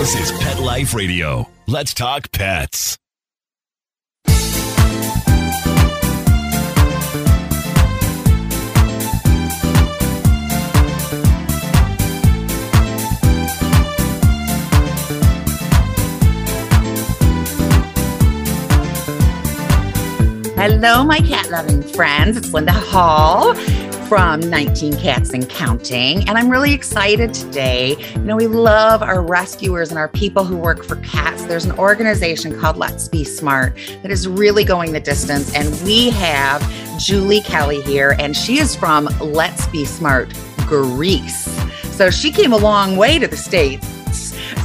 This is Pet Life Radio. Let's talk pets. Hello, my cat loving friends. It's Linda Hall from 19 Cats and Counting. And I'm really excited today. You know, we love our rescuers and our people who work for cats. There's an organization called Let's Be Smart that is really going the distance. And we have Julie Kelly here, and she is from Let's Be Smart Greece. So she came a long way to the States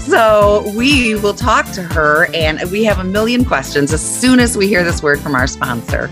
so we will talk to her, and we have a million questions as soon as we hear this word from our sponsor.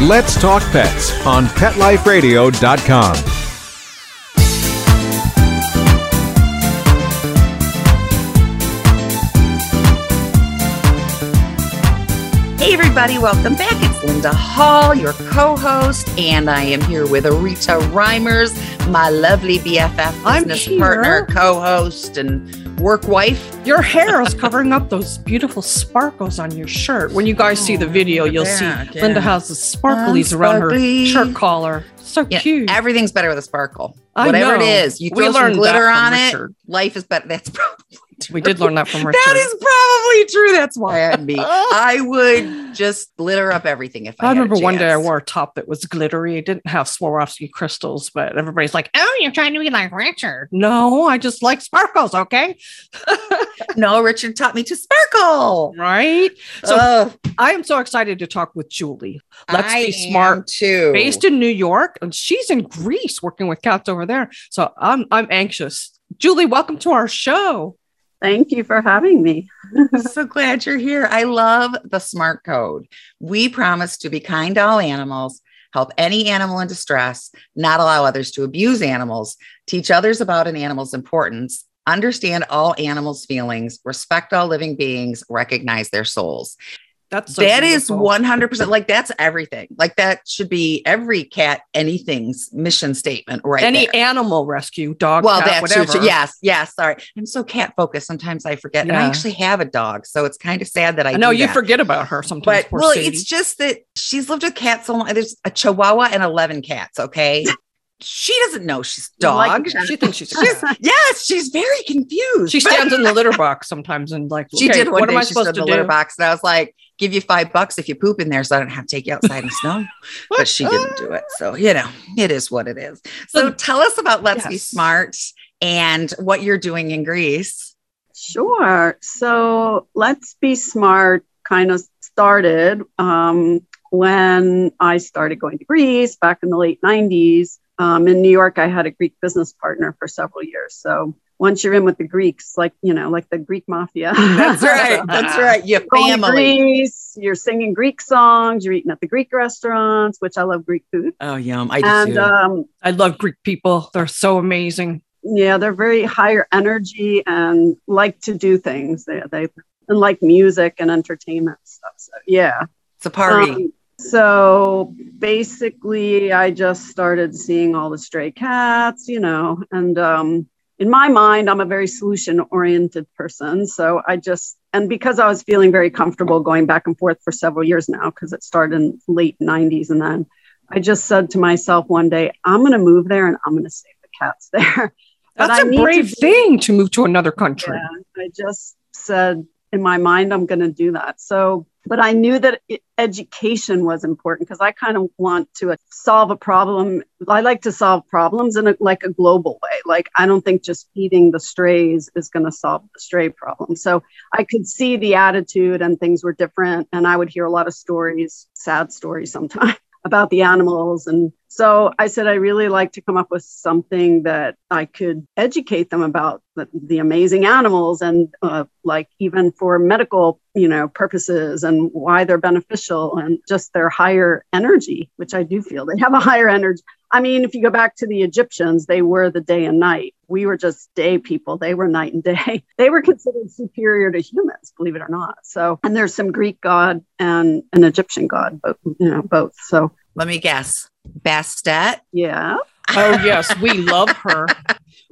Let's Talk Pets on PetLifeRadio.com. Hey, everybody, welcome back. It's Linda Hall, your co host, and I am here with Arita Reimers, my lovely BFF, I'm business partner, co host, and work wife. Your hair is covering up those beautiful sparkles on your shirt. When you guys see the video, you'll that, see yeah. Linda has the sparklies Um, around her shirt collar. So Yeah, cute. everything's better with a sparkle. I Whatever know. it is, you We throw some glitter on it, Richard. life is better. That's probably. We did learn that from Richard. That is probably true. That's why I'd be. I would just glitter up everything if I. I remember one day I wore a top that was glittery. It didn't have Swarovski crystals, but everybody's like, "Oh, you're trying to be like Richard." No, I just like sparkles. Okay, No, Richard taught me to sparkle. right. So I am so excited to talk with Julie. Let's I be smart. too. based in New York, and she's in Greece working with cats over there. So I'm I'm anxious. Julie, welcome to our show. Thank you for having me. so glad you're here. I love the smart code. We promise to be kind to all animals, help any animal in distress, not allow others to abuse animals, teach others about an animal's importance, understand all animals' feelings, respect all living beings, recognize their souls. That's so That is beautiful. 100% like that's everything. Like that should be every cat anything's mission statement right any there. animal rescue, dog, well, cat, that's true, whatever. too. Yes, yes. Sorry. I'm so cat focused. Sometimes I forget. And I actually have a dog. So it's kind of sad that I I know do you that. forget about her sometimes. But well, Sadie. it's just that she's lived with cats so long. There's a chihuahua and 11 cats. Okay. she doesn't know she's like dog. cats. she thinks she's. She's, yes, she's very confused. she stands in the litter box sometimes and like. She okay, did one What day. am I she stood supposed in to the litter box, and I was like, "Give you five bucks if you poop in there, so I don't have to take you outside in snow." But she didn't do it, so you know, it is what it is. So, So- tell us about Let's Be Smart and what you're doing in Greece. Sure. So let's be smart kind of started um, when I started going to Greece back in the late 90s. Um, in New York, I had a Greek business partner for several years. So once you're in with the Greeks, like, you know, like the Greek mafia. That's right. That's right. Your family. Greece, you're singing Greek songs, you're eating at the Greek restaurants, which I love Greek food. Oh, yum! I do And too. um, I love Greek people. They're so amazing. yeah they're very higher energy and like to do things they, they and like music and entertainment stuff so yeah it's a party. Um, so basically i just started seeing all the stray cats you know and um, in my mind i'm a very solution oriented person so i just and because i was feeling very comfortable going back and forth for several years now because it started in late 90s and then i just said to myself one day i'm going to move there and i'm going to save the cats there That's a need to brave thing to move to another country. yeah, I just said in my mind, I'm going to do that. So but I knew that education was important because I kind of want to uh, solve a problem. I like to solve problems in a, like a global way. Like I don't think just feeding the strays is going to solve the stray problem. So I could see the attitude and things were different, and I would hear a lot of stories, sad stories sometimes about the animals. And so I said, I really like to come up with something that I could educate them about the, the amazing animals and uh, like even for medical, you know, purposes and why they're beneficial and just their higher energy, which I do feel they have a higher energy. I mean, if you go back to the Egyptians, they were the day and night. We were just day people. They were night and day. They were considered superior to humans, believe it or not. So, and there's some Greek god and an Egyptian god, both, you know, both. So Let me guess. Bastet. yeah. Oh yes, we love her.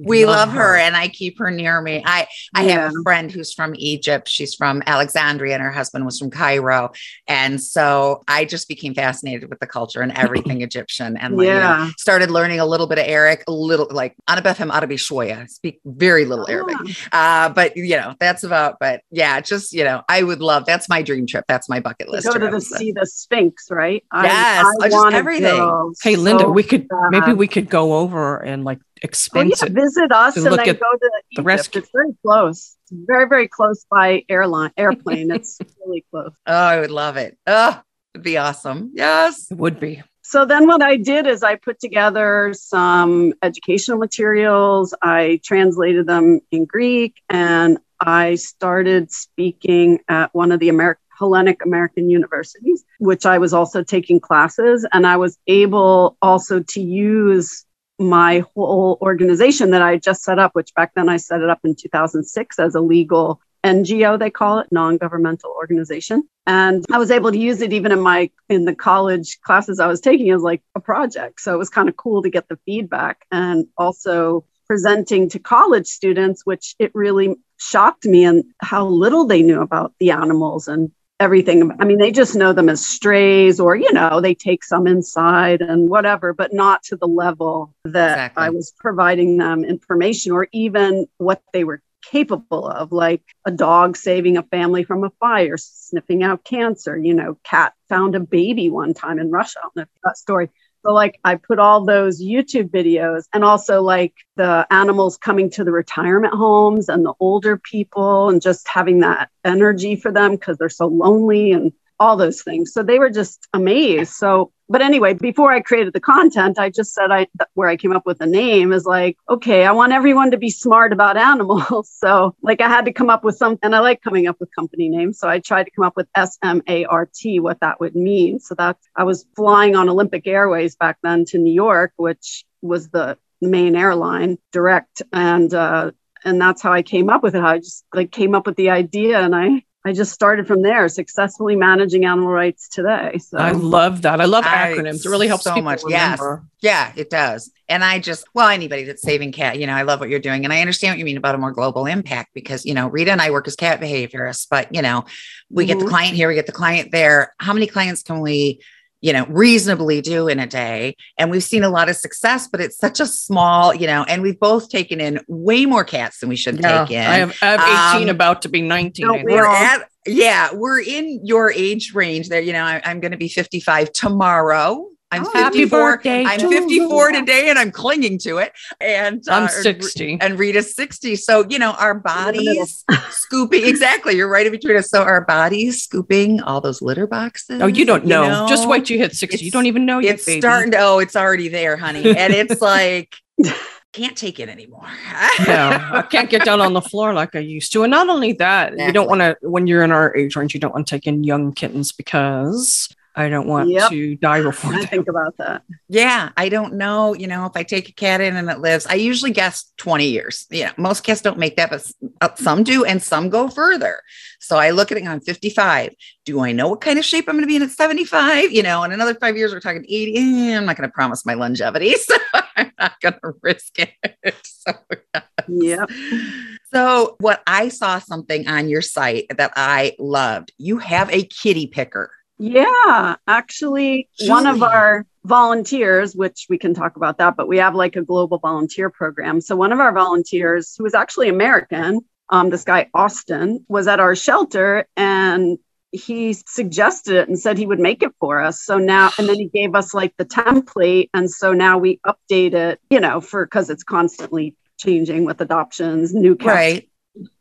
We love, her. and I keep her near me. I I have a friend who's from Egypt. She's from Alexandria and her husband was from Cairo. And so I just became fascinated with the culture and everything Egyptian and like, you know, Yeah. started learning a little bit of Arabic, a little like Anabethem Arabi Shoya. Speak very little Arabic. Ah, Uh, but you know, that's about, but yeah, just, you know, I would love, that's my dream trip. That's my bucket to list. go to the see the Sphinx, right? Yes, uh, just wanna everything. go Hey Linda, so we could maybe we could go over and like Oh, yeah, it. visit us and look then at go to the Egypt. rescue. It's very close. It's very, very close by airline airplane. It's really close. Oh, I would love it. Oh, it'd be awesome. Yes. It would be. So then what I did is I put together some educational materials. I translated them in Greek and I started speaking at one of the American Hellenic American universities, which I was also taking classes. And I was able also to use my whole organization that I just set up, which back then I set it up in 2006 as a legal NGO, they call it, non-governmental organization. And I was able to use it even in my in the college classes I was taking as like a project. So it was kind of cool to get the feedback and also presenting to college students, which it really shocked me and how little they knew about the animals and everything. I mean, they just know them as strays or, you know, they take some inside and whatever, but not to the level that Exactly. I was providing them information or even what they were capable of, like a dog saving a family from a fire, sniffing out cancer. You know, cat found a baby one time in Russia. I don't know if that story. So, like, I put all those YouTube videos and also like the animals coming to the retirement homes and the older people and just having that energy for them because they're so lonely and all those things. So they were just amazed. So, but anyway, before I created the content, I just said I where I came up with the name is like, okay, I want everyone to be smart about animals. So, like, I had to come up with something, and I like coming up with company names. So I tried to come up with S M A R T, what that would mean. So that I was flying on Olympic Airways back then to New York, which was the main airline direct, and uh, and that's how I came up with it. I just like came up with the idea, and I I just started from there, successfully managing animal rights today. So I love that. I love I- acronyms. It really helps so people much. Yes. Yeah, it does. And I just, well, anybody that's saving cat, you know, I love what you're doing. And I understand what you mean about a more global impact because, you know, Rita and I work as cat behaviorists, but, you know, we get the Mhm. client here, we get the client there. How many clients can we, you know, reasonably do in a day? And we've seen a lot of success, but it's such a small, you know, and we've both taken in way more cats than we should Yeah, take in. I have, I have 18 Um, about to be 19. don't we think. we're at yeah we're in your age range there you know I, i'm going to be 55 tomorrow i'm Oh, 54 birthday i'm 54 you. today and i'm clinging to it and uh, I'm 60. and rita's 60 so you know our in the middle. bodies scooping exactly you're right in between us so our bodies scooping all those litter boxes Oh, you don't know. Just know? wait till you hit 60. You don't even know yet, it's baby. starting to oh it's already there honey and it's like can't take it anymore yeah, I can't get down on the floor like I used to. And not only that, you don't want to, when you're in our age range, you don't want to take in young kittens because I don't want Yep. to die before I think about that. Yeah, I don't know. You know, if I take a cat in and it lives, I usually guess 20 years. You know, most cats don't make that, but uh, some do, and some go further. So I look at it, and I'm 55. Do I know what kind of shape I'm going to be in at 75? You know, in another five years, we're talking 80. Eh, I'm not going to promise my longevity. So I'm not going to risk it. So, Yep. so, what I saw something on your site that I loved. You have a kitty picker. Yeah, actually, one of our volunteers, which we can talk about that, but we have like a global volunteer program. So, one of our volunteers, who was actually American, um, this guy Austin, was at our shelter and he suggested it and said he would make it for us. So now, and then he gave us like the template. And so now we update it, you know, for because it's constantly changing with adoptions, new cats. Right.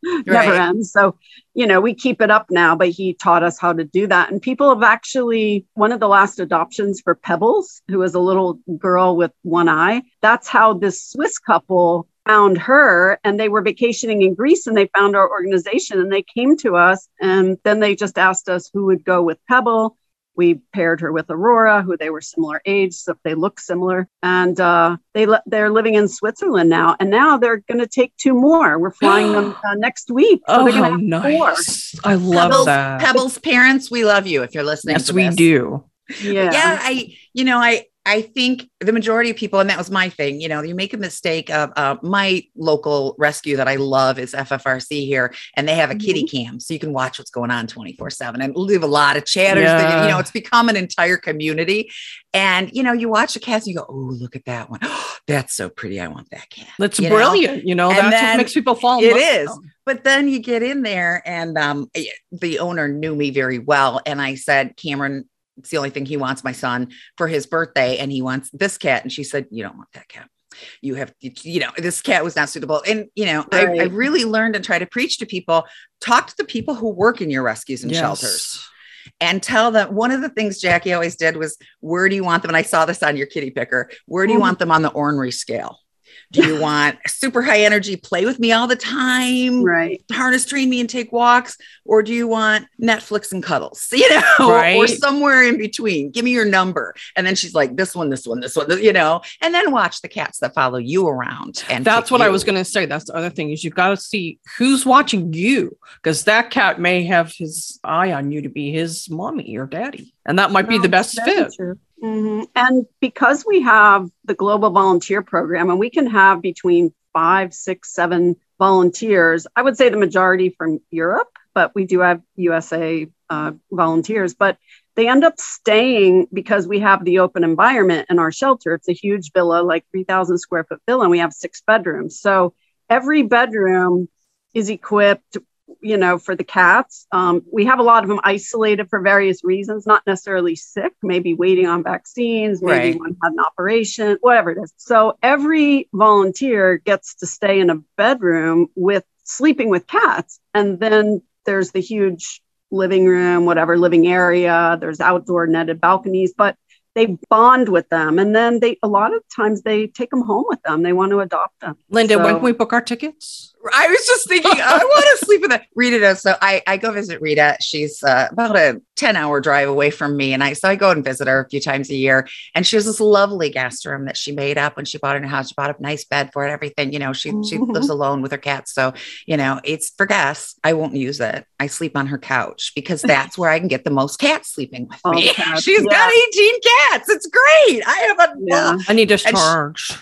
Never Right. ends. So, you know, we keep it up now, but he taught us how to do that. And people have actually, one of the last adoptions for Pebbles, who is a little girl with one eye, that's how this Swiss couple found her and they were vacationing in Greece and they found our organization and they came to us and then they just asked us who would go with Pebble. We paired her with Aurora, who they were similar age, so they look similar, and uh, they le- they're living in Switzerland now. And now they're going to take two more. We're flying them uh, next week. So oh, they're how going to have four. I love Pebbles, that. Pebbles parents, we love you if you're listening. yes, to we this. do. Yeah. yeah i you know i i think the majority of people and that was my thing you know you make a mistake of uh, my local rescue that i love is ffrc here and they have a kitty cam so you can watch what's going on 24 7 and leave a lot of chatters that, you know it's become an entire community and you know you watch the cats and you go oh look at that one that's so pretty i want that cat That's you know? brilliant. You know, And that's what makes people fall. in love with is. But then you get in there, and um, eh, the owner knew me very well. And I said, Cameron, it's the only thing he wants, my son, for his birthday. And he wants this cat. And she said, You don't want that cat. You have, you know, this cat was not suitable. And, you know, I, I really learned and try to preach to people talk to the people who work in your rescues and Yes. shelters and tell them one of the things Jackie always did was, Where do you want them? And I saw this on your kitty picker. Where do you want them on the ornery scale? Do you want super high energy, play with me all the time? Right. harness train me and take walks or do you want netflix and cuddles you know or somewhere in between give me your number and then she's like this one this one this one you know and then watch the cats that follow you around and That's what I was going to say. That's the other thing is you've got to see who's watching you because that cat may have his eye on you to be his mommy or daddy, and that might be the best fit. true. Mhm. And because we have the Global Volunteer Program and we can have between five, six, seven volunteers, I would say the majority from Europe, but we do have USA uh, volunteers. But they end up staying because we have the open environment in our shelter. It's a huge villa, like 3,000 square foot villa, and we have six bedrooms. So every bedroom is equipped you know, for the cats. Um, we have a lot of them isolated for various reasons, not necessarily sick, maybe waiting on vaccines, maybe Right. one had an operation, whatever it is. So every volunteer gets to stay in a bedroom with sleeping with cats. And then there's the huge living room, whatever living area, there's outdoor netted balconies, but they bond with them. And then they, a lot of times they take them home with them. They want to adopt them. Linda, when can we book our tickets? I was just thinking, I want to sleep with that. Rita does. So I, I go visit Rita. She's uh, about a 10 hour drive away from me. And I, so I go and visit her a few times a year. And she has this lovely guest room that she made up when she bought her new house. She bought a nice bed for it, everything. You know, she, she Mhm. lives alone with her cats. So, you know, it's for guests. I won't use it. I sleep on her couch because that's where I can get the most cats sleeping with All me. cats, She's got 18 cats. It's great. I have a Yeah. I need sh- discharge.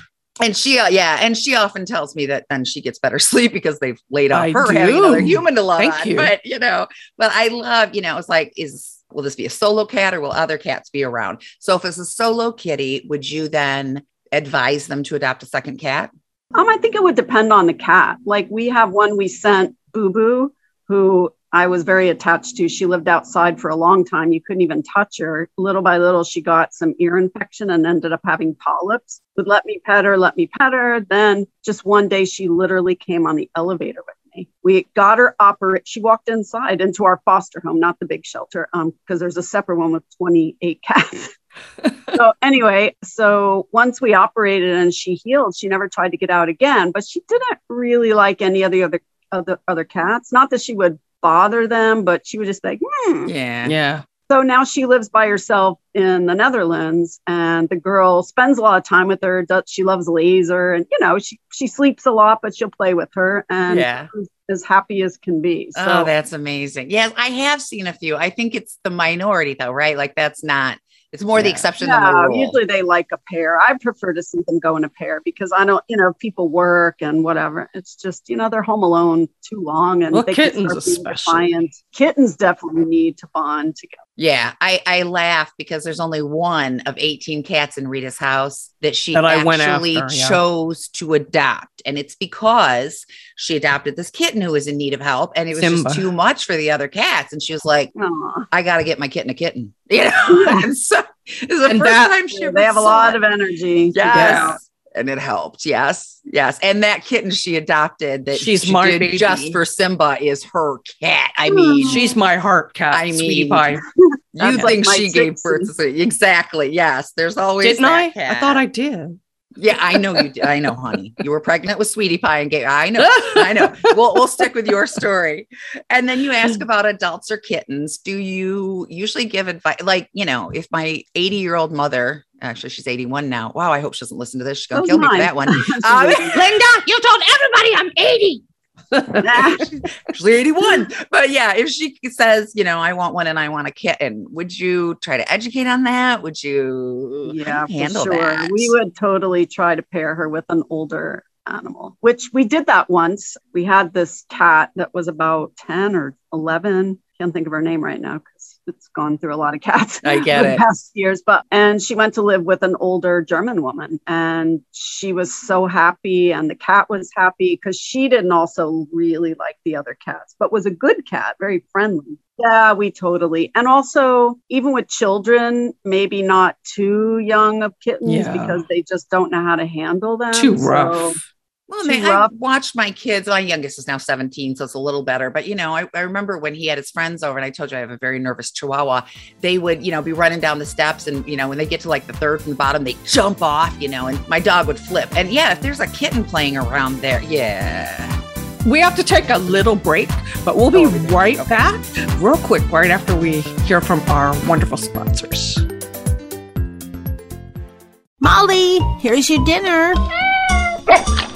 and she uh, yeah and she often tells me that then she gets better sleep because they've laid off I her having another human to love Thank on. you. but you know but i love you know it's like is will this be a solo cat or will other cats be around so if it's a solo kitty would you then advise them to adopt a second cat Um, I think it would depend on the cat. Like we have one we sent Boo Boo, who I was very attached to. She lived outside for a long time. You couldn't even touch her. Little by little, she got some ear infection and ended up having polyps. Would let me pet her, let me pet her. Then just one day, she literally came on the elevator with me. We got her operate. She walked inside into our foster home, not the big shelter, um, because there's a separate one with 28 cats so anyway, so once we operated and she healed, she never tried to get out again. But she didn't really like any of the other other other cats. Not that she would bother them, but she would just be like, hmm. yeah Yeah. So now she lives by herself in the Netherlands, and the girl spends a lot of time with her. Does, she loves laser, and you know she she sleeps a lot, but she'll play with her, and Yeah. as happy as can be. So oh that's amazing yes i have seen a few i think it's the minority though right like that's not it's more the Yeah. exception than the rule usually they like a pair. I prefer to see them go in a pair because I don't, you know, people work and whatever. It's just, you know, they're home alone too long and Well, they can kittens start being especially. defiant. Kittens definitely need to bond together. Yeah, I, I laugh because there's only one of 18 cats in Rita's house that she That I went actually after, yeah. chose to adopt. And it's because she adopted this kitten who was in need of help and it was Simba. just too much for the other cats. And she was like, Aw. I got to get my kitten a kitten. You know, and so it was the And first that- time she they ever have a lot it. of energy. to Yes. Get And it helped. Yes. Yes. And that kitten she adopted that She's she my did baby. just for Simba is her cat. I mean, She's my heart cat, I sweetie mean, pie. you That's think my she gave birth to Trixie. exactly. Yes. There's always Didn't that I? I thought I did. Yeah, I know you did. I know, honey. You were pregnant with Sweetie Pie and gave. I know. I know. We'll we'll stick with your story. And then you ask about adults or kittens. Do you usually give advice? Like, you know, if my 80 year old mother, actually, she's 81 now. Wow, I hope she doesn't listen to this. She's gonna So's kill me for that one. Um, Linda, you told everybody I'm 80. "Nah." Actually, 81. But yeah, if she says, you know, I want one and I want a kitten, would you try to educate on that? Would you yeah, handle sure. that? We would totally try to pair her with an older animal, which we did that once. We had this cat that was about 10 or 11. Can't think of her name right now it's gone through a lot of cats. I get the it. past years but and she went to live with an older german woman and she was so happy and the cat was happy because she didn't also really like the other cats but was a good cat very friendly yeah we totally and also even with children maybe not too young of kittens Yeah. because they just don't know how to handle them Too So- rough. Well, too man, I rough. watched my kids. My youngest is now 17, so it's a little better. But you know, I, I remember when he had his friends over, and I told you I have a very nervous Chihuahua. They would, you know, be running down the steps, and you know, when they get to like the third from the bottom, they jump off, you know, and my dog would flip. And yeah, if there's a kitten playing around there, yeah. We have to take a little break, but we'll be oh, right back real quick, right after we hear from our wonderful sponsors. Molly, here's your dinner.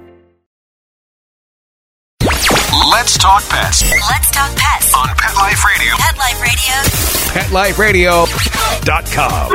Let's talk pets Let's talk pets. on Pet Life Radio. Pet Life Radio. PetLifeRadio.com.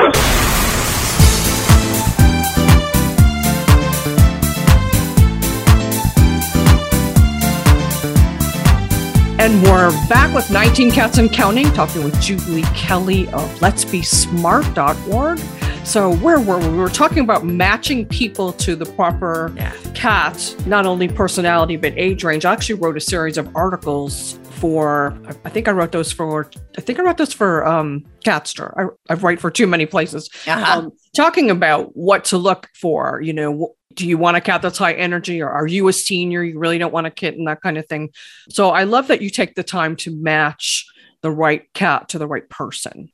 And we're back with 19 Cats and Counting, talking with Julie Kelly of letsbesmart.org. So, where were we? We were talking about matching people to the proper Yeah. cat, not only personality, but age range. I actually wrote a series of articles for, I- think I wrote those for, I think I wrote those for um, Catster. I, I write for too many places. Uh-huh. Um, talking about what to look for, you know, do you want a cat that's high energy or are you a senior? You really don't want a kitten, that kind of thing. So I love that you take the time to match the right cat to the right person.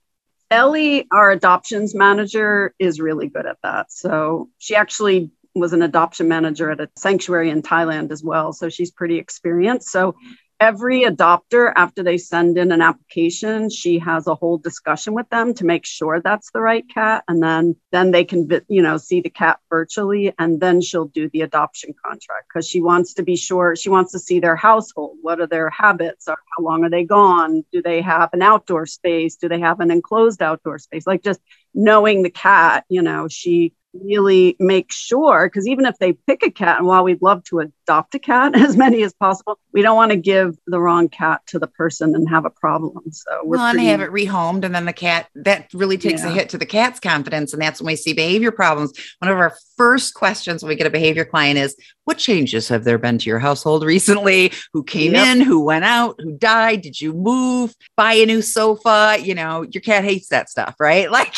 Ellie, our adoptions manager, is really good at that. So she actually was an adoption manager at a sanctuary in Thailand as well. So she's pretty experienced. So every adopter, after they send in an application, she has a whole discussion with them to make sure that's the right cat. And then then they can you know see the cat virtually and then she'll do the adoption contract because she wants to be sure she wants to see their household. What are their habits? Or how long are they gone? Do they have an outdoor space? Do they have an enclosed outdoor space? Like just knowing the cat, you know, she really make sure because even if they pick a cat and while we'd love to adopt a cat as many as possible we don't want to give the wrong cat to the person and have a problem so we're well, and they have it rehomed, and then the cat that really takes a hit to the cat's confidence, and that's when we see behavior problems. One of our first questions when we get a behavior client is, "What changes have there been to your household recently? Who came Yep. in? Who went out? Who died? Did you move? Buy a new sofa? You know, your cat hates that stuff, right? Like,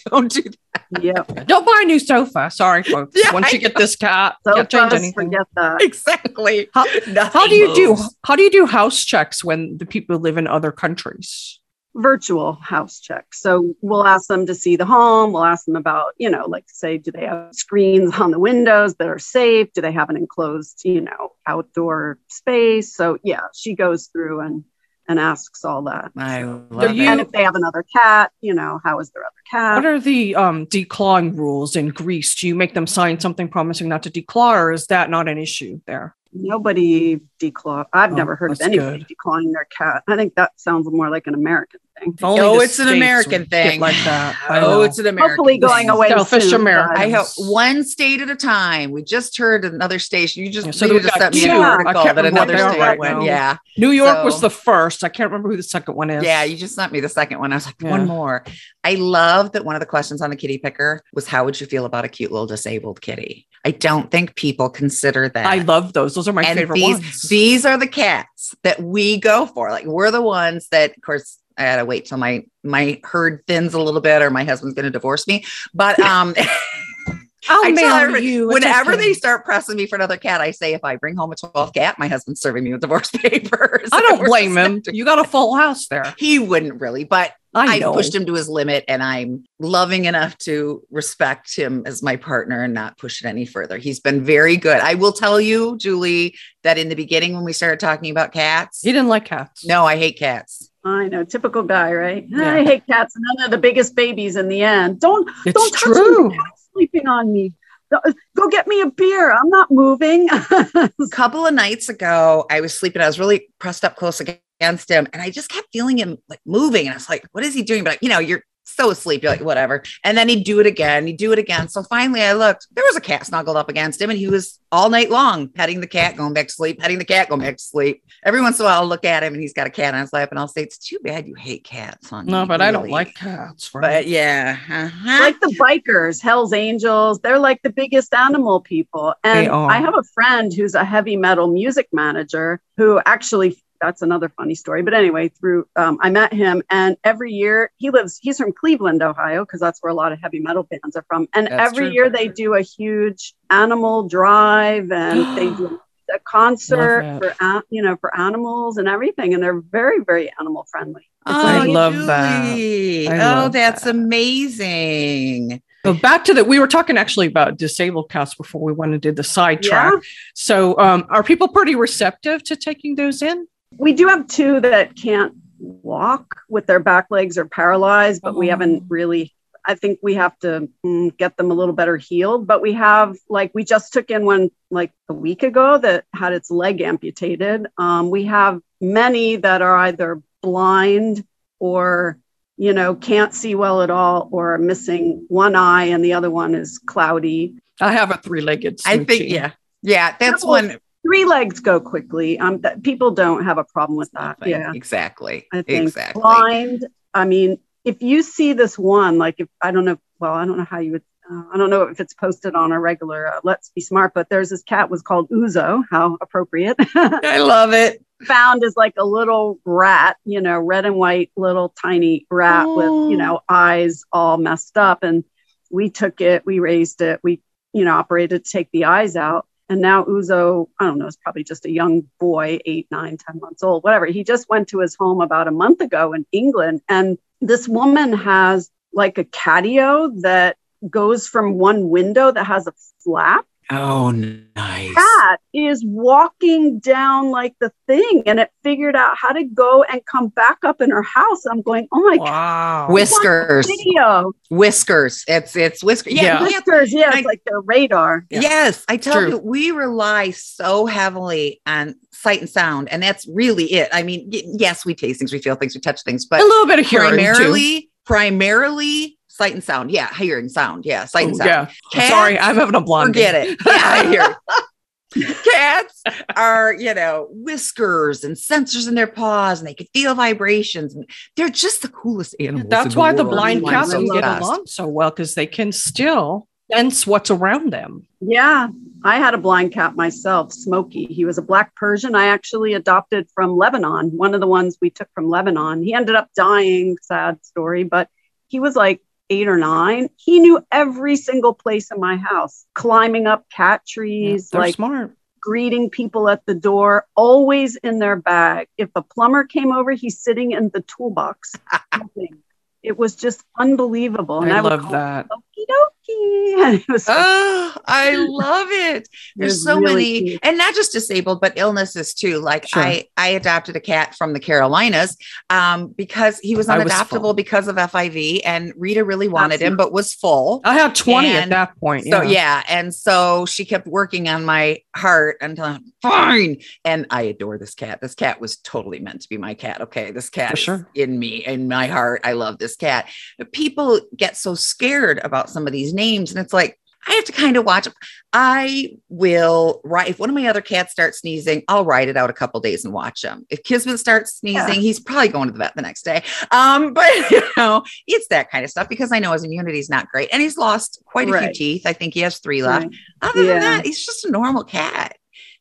don't do that. Yep. Don't buy a new sofa. Sorry, folks. Yeah, Once I you get this cat, So can't change anything. forget that. exactly. How, how do you do how do you do house checks when the people live in other countries? virtual house checks. So we'll ask them to see the home. We'll ask them about, you know, like say, do they have screens on the windows that are safe? Do they have an enclosed, you know, outdoor space? So yeah, she goes through and and asks all that. I So- love you- and if they have another cat, you know, how is their other cat? What are the um, declawing rules in Greece? Do you make them sign something promising not to declaw, or is that not an issue there? Nobody declaw. I've Oh, never heard of anybody good. declawing their cat. I think that sounds more like an American thing. Oh, it's an American thing. like that. Oh, know. it's an American. Hopefully going thing. away Selfish soon. Americans. I hope one state at a time. We just heard another station. You just Yeah, so we just got sent me two. an I article that another they state right went. now. Yeah, New York was the first. I can't remember who the second one is. yeah. You just sent me the second one. I was like, Yeah. one more. I love that one of the questions on the kitty picker was, "How would you feel about a cute little disabled kitty?" I don't think people consider that. I love those. Those are my and favorite these, ones. These are the cats that we go for. Like we're the ones that, of course, I had to wait till my my herd thins a little bit, or my husband's going to divorce me. But um, I'll I everybody, you. Whenever okay. they start pressing me for another cat, I say, if I bring home a 12th cat, my husband's serving me with divorce papers. I don't blame him. You got a full house there. He wouldn't really, but I I, pushed him to his limit and I'm loving enough to respect him as my partner and not push it any further. He's been very good. I will tell you, Julie, that in the beginning when we started talking about cats, He didn't like cats. no, I hate cats. I know, typical guy, right? Yeah. I hate cats, and then they're the biggest babies in the end. Don't it's don't touch true. me. Cat's sleeping on me. Go- Go get me a beer. I'm not moving. A couple of nights ago, I was sleeping. I was really pressed up close against him, and I just kept feeling him like moving. And I was like, "What is he doing?" But you know, you're so asleep, you're like, "Whatever." And then he'd do it again. He'd do it again. So finally, I looked. There was a cat snuggled up against him, and he was all night long petting the cat, going back to sleep, petting the cat, going back to sleep. Every once in a while, I'll look at him, and he's got a cat on his lap, and I'll say, "It's too bad you hate cats, honey." No, but I don't like cats. But Right? yeah, uh-huh. like the bikers, Hell's Angels, they're like the biggest animal people. They And are. I have a friend who's a heavy metal music manager who actually that's another funny story. But anyway, through um, I met him, and every year he lives. He's from Cleveland, Ohio, because that's where a lot of heavy metal bands are from. And That's every true. year they do a huge animal drive, and they do a concert for you know for animals and everything, and they're very very animal friendly. I Oh, love that. I oh, love that's that. amazing. So back to the we were talking actually about disabled cats before we went and did the sidetrack. Yeah. So um, are people pretty receptive to taking those in? We do have two that can't walk with their back legs are paralyzed, but we Oh. haven't really. I think we have to mm, get them a little better healed. But we have, like, we just took in one like a week ago that had its leg amputated. Um, we have many that are either blind or, you know, can't see well at all or are missing one eye and the other one is cloudy. I have a three-legged. I think, yeah. Yeah, that's Well, one. Three legs go quickly. Um, that people don't have a problem with that. thing. Yeah. Exactly. I think exactly. blind. I mean, if you see this one, like if I don't know, well, I don't know how you would. Uh, I don't know if it's posted on a regular uh, Let's Be Smart, but there's this cat was called Uzo. How appropriate. I love it. Found as like a little rat, you know, red and white little tiny rat with, you know, eyes all messed up. And we took it, we raised it, we, you know, operated to take the eyes out. And now Uzo, I don't know, is probably just a young boy, eight, nine, ten months old, whatever. He just went to his home about a month ago in England. And this woman has like a catio that goes from one window that has a flap. Oh, nice. Cat is walking down like the thing and it figured out how to go and come back up in her house. I'm going, oh my God. Whiskers. Video. Whiskers. It's it's whiskers. Yeah. Yeah. yeah. Whiskers, yeah, I- it's like their radar. Yeah. Yes, I tell True. you, we rely so heavily on sight and sound, and that's really it. I mean, yes, we taste things, we feel things, we touch things, but a little bit of hearing too. primarily, primarily sight and sound. Yeah, hearing sound. Yeah, sight and sound. yeah. Cats, Sorry, I'm having a blonde. Forget it. Yeah, I hear. Cats are, you know, whiskers and sensors in their paws, and they can feel vibrations, and they're just the coolest animals. That's in why the world. blind cats can get along so well because they can still sense what's around them. Yeah, I had a blind cat myself, Smokey. He was a black Persian I actually adopted from Lebanon, one of the ones we took from Lebanon. He ended up dying, sad story, but he was like eight or nine. He knew every single place in my house, climbing up cat trees, They're like smart. greeting people at the door, always in their bag. If a plumber came over, he's sitting in the toolbox. it was just unbelievable. And I, I love that. So oh, I love it. There's so really many, cute. and not just disabled, but illnesses too. Like sure. I, I adopted a cat from the Carolinas um, because he was unadoptable was because of FIV, and Rita really wanted him, but was full. I had 20 and at that point. Yeah. So yeah, and so she kept working on my heart until I'm fine. And I adore this cat. This cat was totally meant to be my cat. Okay, this cat sure. in me, in my heart. I love this cat. But people get so scared about some of these names. And it's like, I have to kind of watch. I will write if one of my other cats starts sneezing, I'll write it out a couple days and watch him. If Kismet starts sneezing, yeah. he's probably going to the vet the next day. Um, but you know, it's that kind of stuff because I know his immunity is not great, and he's lost quite a right. few teeth. I think he has three left. Right. Other yeah. than that, he's just a normal cat.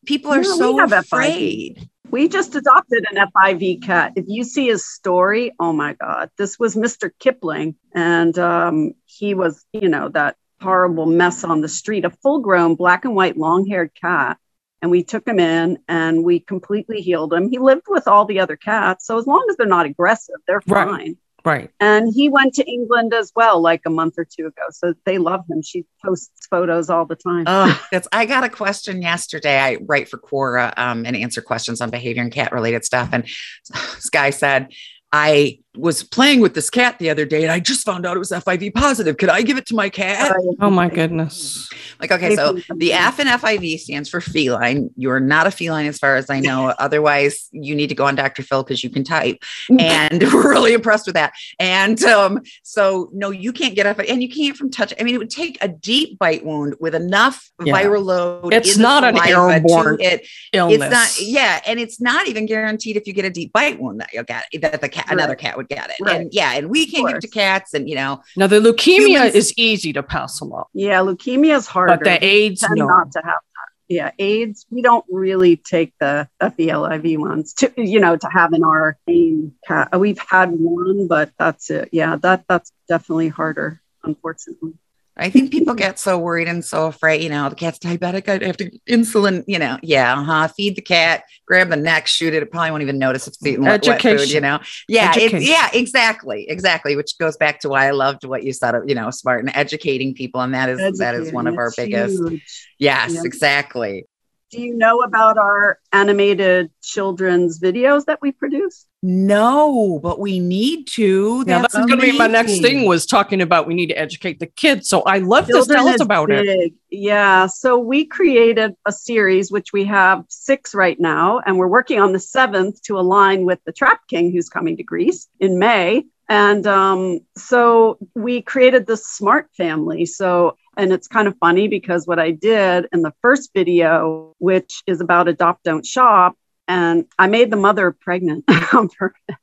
People are so afraid. We just adopted an FIV cat. If you see his story, oh my God, this was Mr. Kipling. And um, he was, you know, that horrible mess on the street, a full grown black and white long haired cat. And we took him in and we completely healed him. He lived with all the other cats. So as long as they're not aggressive, they're right. fine. Right. And he went to England as well, like a month or two ago. So they love him. She posts photos all the time. Oh, that's, I got a question yesterday. I write for Quora um, and answer questions on behavior and cat related stuff. And this guy said, I was playing with this cat the other day and I just found out it was FIV positive. Could I give it to my cat? Oh my goodness. Like, okay, so the F in FIV stands for feline. You're not a feline as far as I know. Otherwise, you need to go on Dr. Phil because you can type. And we're really impressed with that. And um, so, no, you can't get FIV and you can't from touch. I mean, it would take a deep bite wound with enough yeah. viral load. It's not an airborne it, illness. It's not, yeah. And it's not even guaranteed if you get a deep bite wound that you'll get that the cat, right. another cat would get it. Right. And yeah, and we can't give to cats and, you know. Now, the leukemia humans, is easy to pass along. Yeah, leukemia is hard. But the AIDS, no. not to have that. Yeah, AIDS, we don't really take the FeLV ones to, you know, to have in our main cat. We've had one, but that's it. Yeah, that that's definitely harder, unfortunately. I think people get so worried and so afraid. You know, the cat's diabetic. I have to insulin. You know, yeah, uh-huh. Feed the cat, grab the neck, shoot it. It probably won't even notice if it's eating wet, wet food. You know, yeah, yeah, exactly, exactly. Which goes back to why I loved what you said. You know, smart and educating people, and that is educating, that is one of our biggest. Huge. Yes, exactly. Do you know about our animated children's videos that we produce? No, but we need to. Yeah, that's, that's going to be my next thing was talking about we need to educate the kids. So I love Children this. Tell us about big. it. Yeah. So we created a series, which we have six right now, and we're working on the seventh to align with the Trap King who's coming to Greece in May. And um, so we created the smart family. So, and it's kind of funny because what I did in the first video, which is about adopt, don't shop, and I made the mother pregnant on purpose.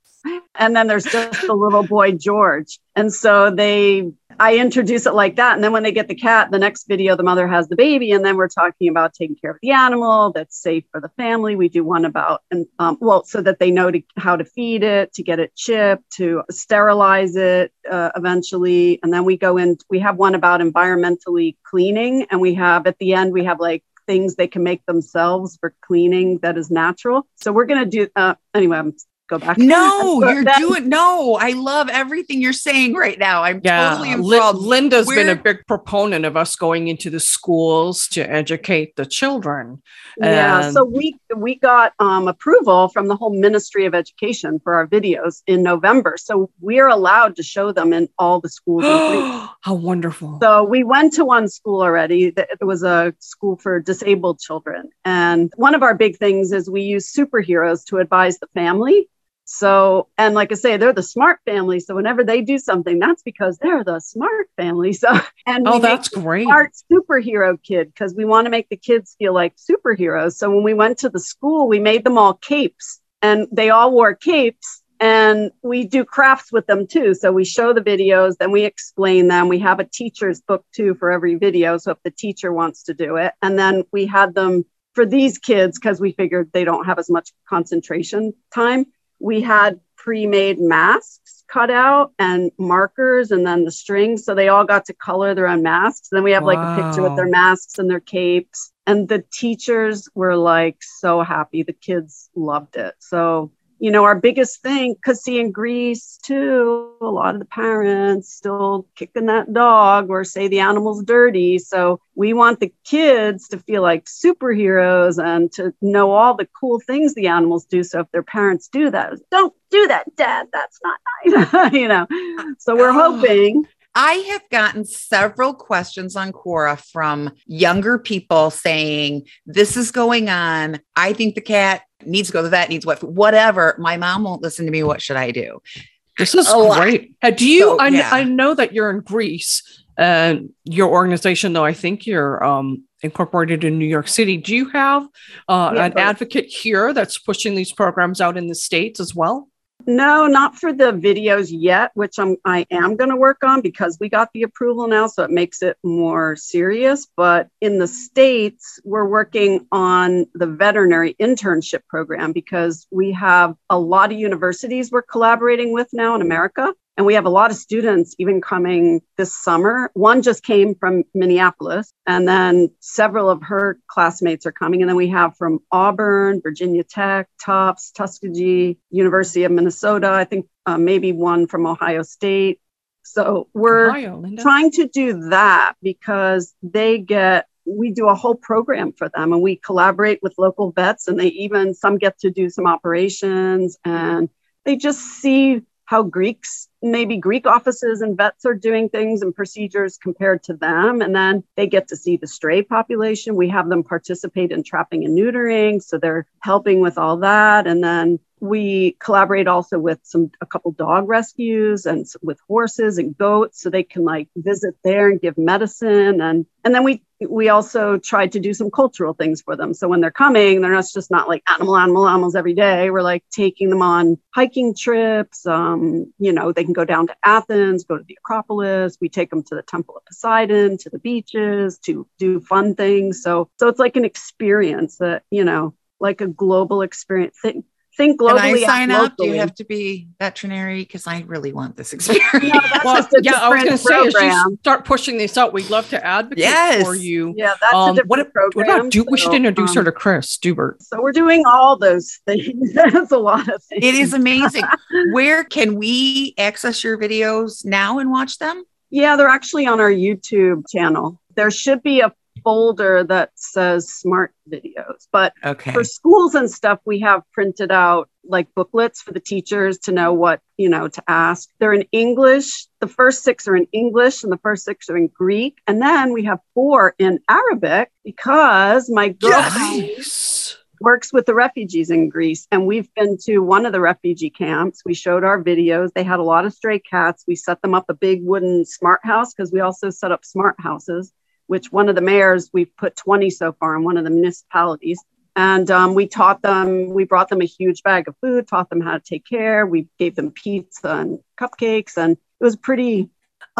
And then there's just the little boy, George. And so they I introduce it like that. And then when they get the cat, the next video, the mother has the baby. And then we're talking about taking care of the animal that's safe for the family. We do one about, and um, well, so that they know to, how to feed it, to get it chipped, to sterilize it uh, eventually. And then we go in, we have one about environmentally cleaning. And we have at the end, we have like things they can make themselves for cleaning that is natural. So we're going to do, uh, anyway, I'm go back. No, you're that. doing no. I love everything you're saying right now. I'm yeah. totally enthralled. Linda's We're, been a big proponent of us going into the schools to educate the children. Yeah, and so we we got um, approval from the whole Ministry of Education for our videos in November. So we're allowed to show them in all the schools. How wonderful! So we went to one school already. It was a school for disabled children, and one of our big things is we use superheroes to advise the family so, and like I say, they're the smart family. So whenever they do something, that's because they're the smart family. So, and oh, that's great. Smart superhero kid because we want to make the kids feel like superheroes. So when we went to the school, we made them all capes, and they all wore capes. And we do crafts with them too. So we show the videos, then we explain them. We have a teacher's book too for every video. So if the teacher wants to do it, and then we had them for these kids because we figured they don't have as much concentration time we had pre-made masks cut out and markers and then the strings so they all got to color their own masks then we have wow. like a picture with their masks and their capes And the teachers were like so happy. The kids loved it. So you know, our biggest thing, because see, in Greece too, a lot of the parents still kicking that dog or say the animal's dirty. So we want the kids to feel like superheroes and to know all the cool things the animals do. So if their parents do that, don't do that, dad. That's not nice, you know. So we're Oh. hoping. I have gotten several questions on Quora from younger people saying, This is going on. I think the cat needs to go to the vet, needs what, whatever. My mom won't listen to me. What should I do? This is A lot. great. Uh, do you? So, I, yeah. I know that you're in Greece, and your organization, though I think you're um, incorporated in New York City. Do you have uh, Yeah, an both. advocate here that's pushing these programs out in the states as well? No, not for the videos yet, which I'm I am going to work on because we got the approval now, so it makes it more serious. But in the states, we're working on the veterinary internship program because we have a lot of universities we're collaborating with now in America, and we have a lot of students even coming this summer. One just came from Minneapolis, and then several of her classmates are coming, and then we have from Auburn, Virginia Tech, Tufts, Tuskegee, University of Minnesota. I think uh, maybe one from Ohio State. So we're Ohio, trying to do that because they get we do a whole program for them and we collaborate with local vets and they even some get to do some operations and they just see how greeks maybe greek offices and vets are doing things and procedures compared to them and then they get to see the stray population. We have them participate in trapping and neutering so they're helping with all that. And then we collaborate also with some a couple dog rescues and with horses and goats so they can like visit there and give medicine. And and then we we also tried to do some cultural things for them. So when they're coming they're not just not like animal animal animals every day. We're like taking them on hiking trips um you know they can go down to athens go to the acropolis. We take them to the temple of poseidon to the beaches to do fun things. So so it's like an experience that you know like a global experience think think Can I sign up? Do you have to be veterinary? Because I really want this experience. No, that's Well, yeah, I was going to say, as you start pushing this out, we'd love to advocate Yes. for you. Yeah, that's a Um, different what, what program. about du- we should so, introduce her um, to Chris Dubert. So we're doing all those things. That's a lot of things. it is amazing. Where can we access your videos now and watch them? Yeah, they're actually on our YouTube channel. There should be a folder that says smart videos, but Okay. for schools and stuff, we have printed out like booklets for the teachers to know what, you know, to ask. They're in English. The first six are in English and the first six are in Greek. And then we have four in Arabic because my girlfriend Nice. works with the refugees in Greece. And we've been to one of the refugee camps. We showed our videos. They had a lot of stray cats. We set them up a big wooden smart house because we also set up smart houses, which one of the mayors, we've put 20 so far in one of the municipalities. And um, we taught them, we brought them a huge bag of food, taught them how to take care. We gave them pizza and cupcakes. And it was pretty,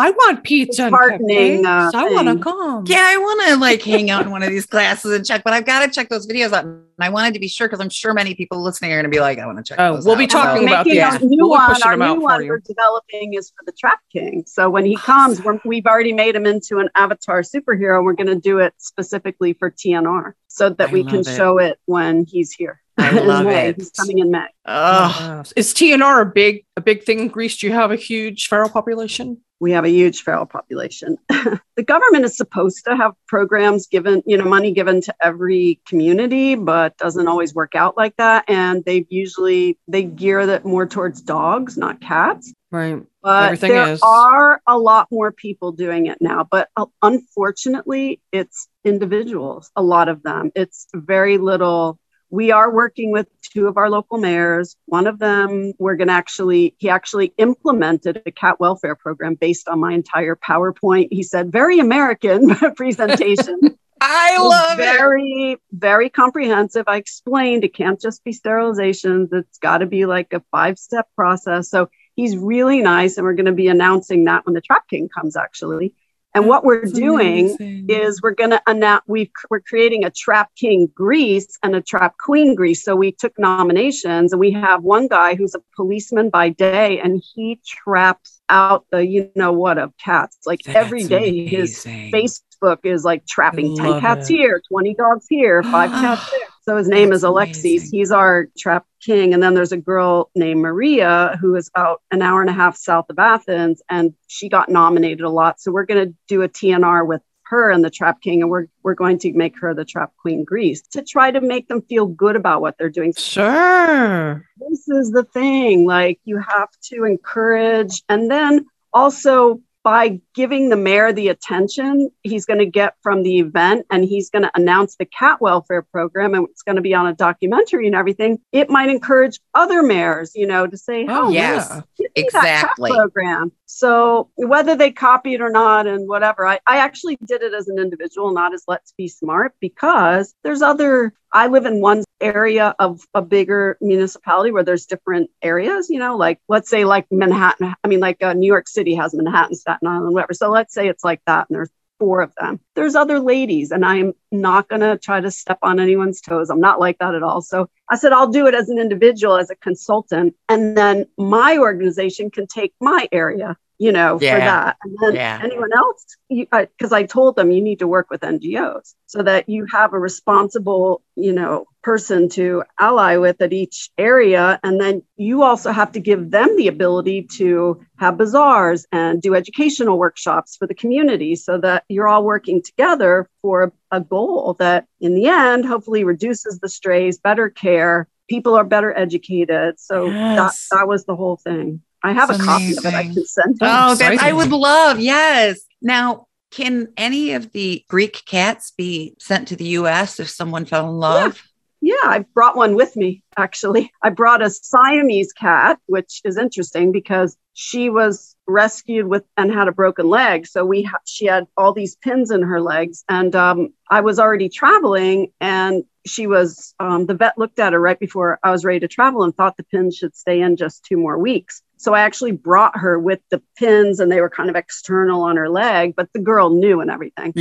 I want pizza and Disheartening, cupcakes. uh, I want to come. Yeah, I want to like hang out in one of these classes and check, but I've got to check those videos out. And I wanted to be sure because I'm sure many people listening are going to be like, I want to check. Oh, those we'll be talking So- about making yeah, a new we'll be one. Our new one we're developing is for the Trap King. So when he comes, we're, we've already made him into an avatar superhero. We're going to do it specifically for TNR so that I we can it. show it when he's here. I love May. it. He's coming in May. Ugh. Wow. Is TNR a big a big thing in Greece? Do you have a huge feral population? We have a huge feral population. the government is supposed to have programs given, you know, money given to every community, but doesn't always work out like that. And they've usually they gear that more towards dogs, not cats. Right. but Everything there is. are a lot more people doing it now but uh, unfortunately it's individuals a lot of them it's very little we are working with two of our local mayors. One of them we're going to actually he actually implemented a cat welfare program based on my entire powerpoint. He said very american presentation. I love it. very very comprehensive. I explained it can't just be sterilizations it's got to be like a five step process. So he's really nice and we're going to be announcing that when the trap king comes actually And what we're doing is we're going to announce we we're creating a Trap King Greece and a Trap Queen Greece. So we took nominations, and we have one guy who's a policeman by day, and he traps out the you know what of cats like That's every day. His. Facebook is like trapping ten cats it. here, twenty dogs here, five cats there. So his name That's is Alexis. amazing. He's our trap king. And then there's a girl named Maria who is about an hour and a half south of Athens, and she got nominated a lot. So we're going to do a TNR with her and the trap king, and we're we're going to make her the trap queen Greece to try to make them feel good about what they're doing. Sure. This is the thing, like you have to encourage, and then also by giving the mayor the attention he's going to get from the event and he's going to announce the cat welfare program and it's going to be on a documentary and everything it might encourage other mayors you know to say Oh, oh yes. yeah. give that cat Exactly. program so whether they copy it or not and whatever I, I actually did it as an individual not as let's be smart because there's other i live in one area of a bigger municipality where there's different areas you know like let's say like manhattan i mean like uh, new york city has manhattan staten island whatever. So let's say it's like that and there's four of them. There's other ladies and i'm not going to try to step on anyone's toes. I'm not like that at all. So i said i'll do it as an individual as a consultant and then my organization can take my area you know Yeah. for that and then Yeah. anyone else because I, told them you need to work with ngos so that you have a responsible you know person to ally with at each area and then you also have to give them the ability to have bazaars and do educational workshops for the community so that you're all working together for a goal that in the end hopefully reduces the strays better care people are better educated so Yes. that, that was the whole thing i have That's a copy of it i amazing. can send you Oh, that I would love. Yes. Now, can any of the Greek cats be sent to the US if someone fell in love? Yeah, I brought one with me actually. I brought a Siamese cat, which is interesting because she was rescued with and had a broken leg. So we ha- she had all these pins in her legs, and um, I was already traveling, and she was um, the vet looked at her right before I was ready to travel and thought the pins should stay in just two more weeks. So I actually brought her with the pins, and they were kind of external on her leg, but the girl knew and everything.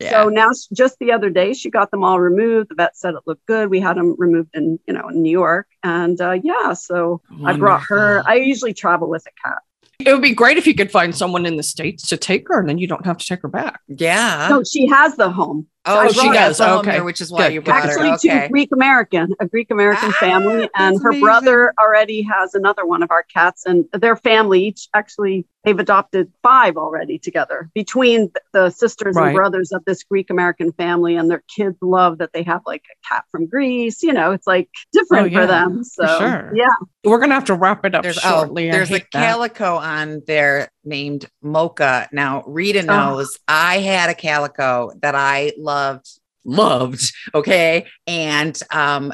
Yeah. So now, just the other day, she got them all removed. The vet said it looked good. We had them removed in, you know, in New York, and uh, yeah. So I brought her. I usually travel with a cat. It would be great if you could find someone in the States to take her and then you don't have to take her back. yeah. no, she has the home. Oh, I she does. her. Okay. Okay. which is why Good. you brought Actually, her. to Okay. Greek American, a Greek American Ah, family, and her amazing. brother already has another one of our cats, and their family each actually they've adopted five already together between the sisters Right. and brothers of this Greek American family, and their kids love that they have like a cat from Greece. You know, it's like different Oh, yeah, for them. So sure. yeah, We're gonna have to wrap it up There's shortly. oh, there's a hate that. calico on there named Mocha. Now Rita Oh. knows I had a calico that I loved, loved. Okay, and um,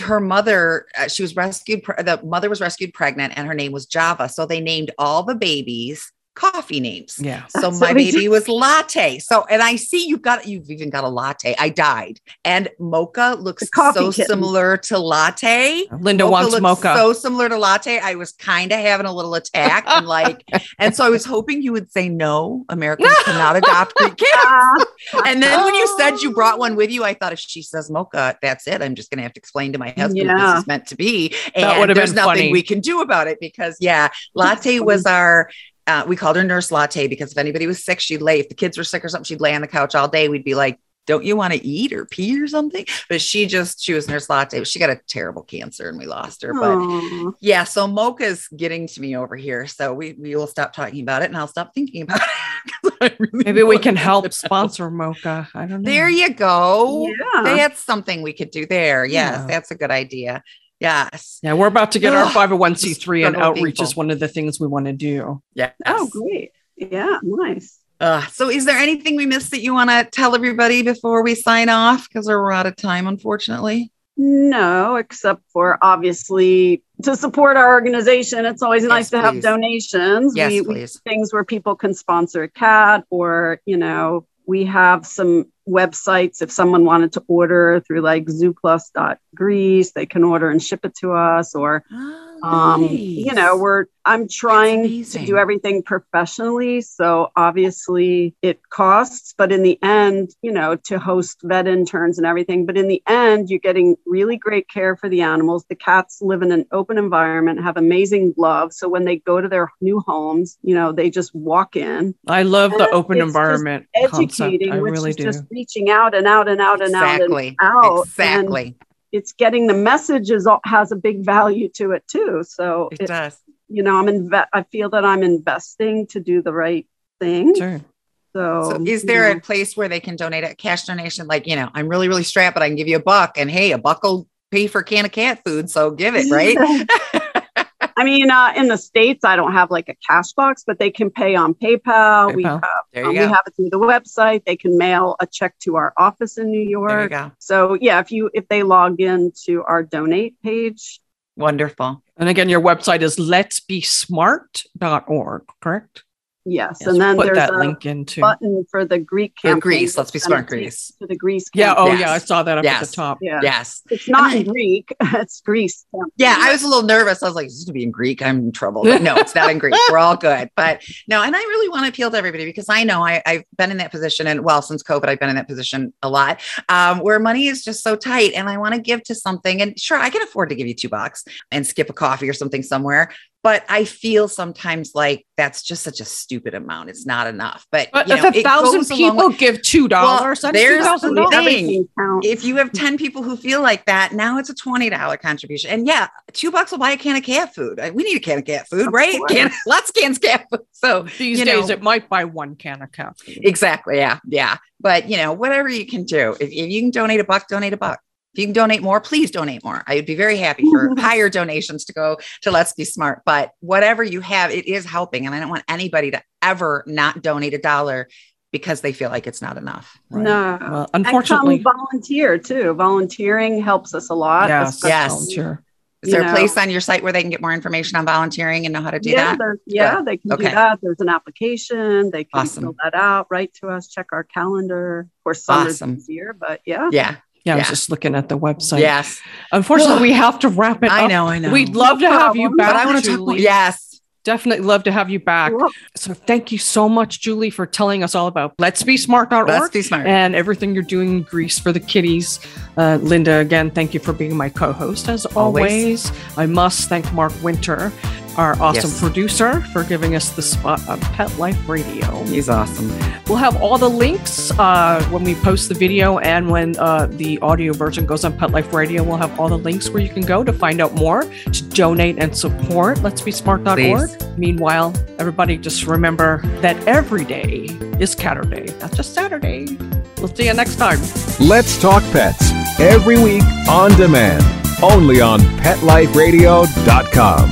her mother, uh, she was rescued. The mother was rescued pregnant, and her name was Java. So they named all the babies coffee names. Yeah. So That's my baby was latte. So and I see you've got you've even got a latte. I died. And mocha looks so kitten. similar to latte. Linda wants mocha. So similar to latte. I was kind of having a little attack and like, and so I was hoping you would say no. Americans cannot adopt Greek cats. Ah, And then when you said you brought one with you, I thought if she says mocha, that's it. I'm just gonna have to explain to my husband what Yeah. this is meant to be. That And would have there's been nothing funny. we can do about it because yeah, latte was our uh, we called her nurse latte because if anybody was sick, she'd lay. If the kids were sick or something, she'd lay on the couch all day. We'd be like, don't you want to eat or pee or something? But she just, she was nurse latte. She got a terrible cancer and we lost her. But aw. yeah, so mocha's getting to me over here. So we, we will stop talking about it and I'll stop thinking about it. Really Maybe we can help sponsor mocha. I don't know. There you go. yeah. That's something we could do there. Yes, Yeah. that's a good idea. Yes. Yeah, we're about to get our 501c3 and outreach people. is one of the things we want to do. Yeah. Oh, great. Yeah, nice. Uh, so, is there anything we missed that you want to tell everybody before we sign off? Because we're out of time, unfortunately. No, except for obviously to support our organization. It's always Yes, nice to have donations. Yes, we, we please. things where people can sponsor a cat or, you know, we have some websites. If someone wanted to order through like zooplus.grease, they can order and ship it to us or um, you know, we're I'm trying to do everything professionally. So obviously it costs, but in the end, you know, to host vet interns and everything, but in the end, you're getting really great care for the animals. The cats live in an open environment, have amazing love. So when they go to their new homes, you know, they just walk in. I love the open environment. Educating, concept. I which really is do. Reaching out and out and out and Exactly. out and out. Exactly. And it's getting the message is has a big value to it too. So It does. You know, I'm inve- I feel that I'm investing to do the right thing. Sure. So, So is there know, a place where they can donate a cash donation? Like, you know, I'm really, really strapped, but I can give you a buck and hey, a buck will pay for a can of cat food. So give it, right? I mean, uh, in the states, I don't have like a cash box, but they can pay on PayPal. We have There um, you we have it through the website. They can mail a check to our office in New There you York. go. So yeah, if you if they log in to our donate page, Wonderful. And again, your website is letsbesmart.org, correct? Yes, Yes, and then put there's that a link into. button for the Greek For campaign. Greece, let's be smart, Greece. To the Greece. yeah. Oh, campaign. yeah. I saw that up at the top. yeah. Yes. It's not And in Greek. It's Greece. Yeah, I was a little nervous. I was like, this is gonna be in Greek. I'm in trouble. But no, it's not in Greek. We're all good. But no, and I really want to appeal to everybody because I know I, I've been in that position and well, since COVID, I've been in that position a lot um, where money is just so tight and I want to give to something. And sure, I can afford to give you two bucks and skip a coffee or something somewhere. But I feel sometimes like that's just such a stupid amount. It's not enough. But, But you know, if a thousand goes a long people give two dollars, Well, that's there's the thing. If you have 10 people who feel like that, now it's a $20 contribution. And yeah, two bucks will buy a can of cat food. We need a can of cat food, Of right? Can, lots of cans of cat food. So These days, know- it might buy one can of cat food. exactly. Yeah. Yeah. But you know, whatever you can do, if, if you can donate a buck, donate a buck. If you can donate more, please donate more. I would be very happy for higher donations to go to Let's Be Smart. But whatever you have, it is helping. And I don't want anybody to ever not donate a dollar because they feel like it's not enough. Right. No. Well, unfortunately, come volunteer too. Volunteering helps us a lot. yes, especially- Yes. volunteer. Is there You a know. place on your site where they can get more information on volunteering and know how to do yeah, that? there's- yeah, they can Okay. do that. There's an application. They can Awesome. fill that out, write to us, check our calendar. Of course, summer's Awesome. easier, but yeah. Yeah. Yeah, I was just looking at the website. Yes. Unfortunately, we have to wrap it I up. know. I know. We'd love to No have you back. but I want to talk. Yes. Definitely love to have you back. So thank you so much, Julie, for telling us all about Let's Be Smart.org Let's be smart. and everything you're doing in Greece for the kitties. Uh, Linda, again, thank you for being my co-host as always. Always. I must thank Mark Winter, our awesome Yes. producer, for giving us the spot on Pet Life Radio. He's awesome. We'll have all the links uh, when we post the video and when uh, the audio version goes on Pet Life Radio. We'll have all the links where you can go to find out more, to donate and support Let's Be Smart.org. Please. Meanwhile, everybody just remember that every day is Catterday, not just Saturday. We'll see you next time. Let's Talk Pets every week on demand, only on PetLifeRadio.com.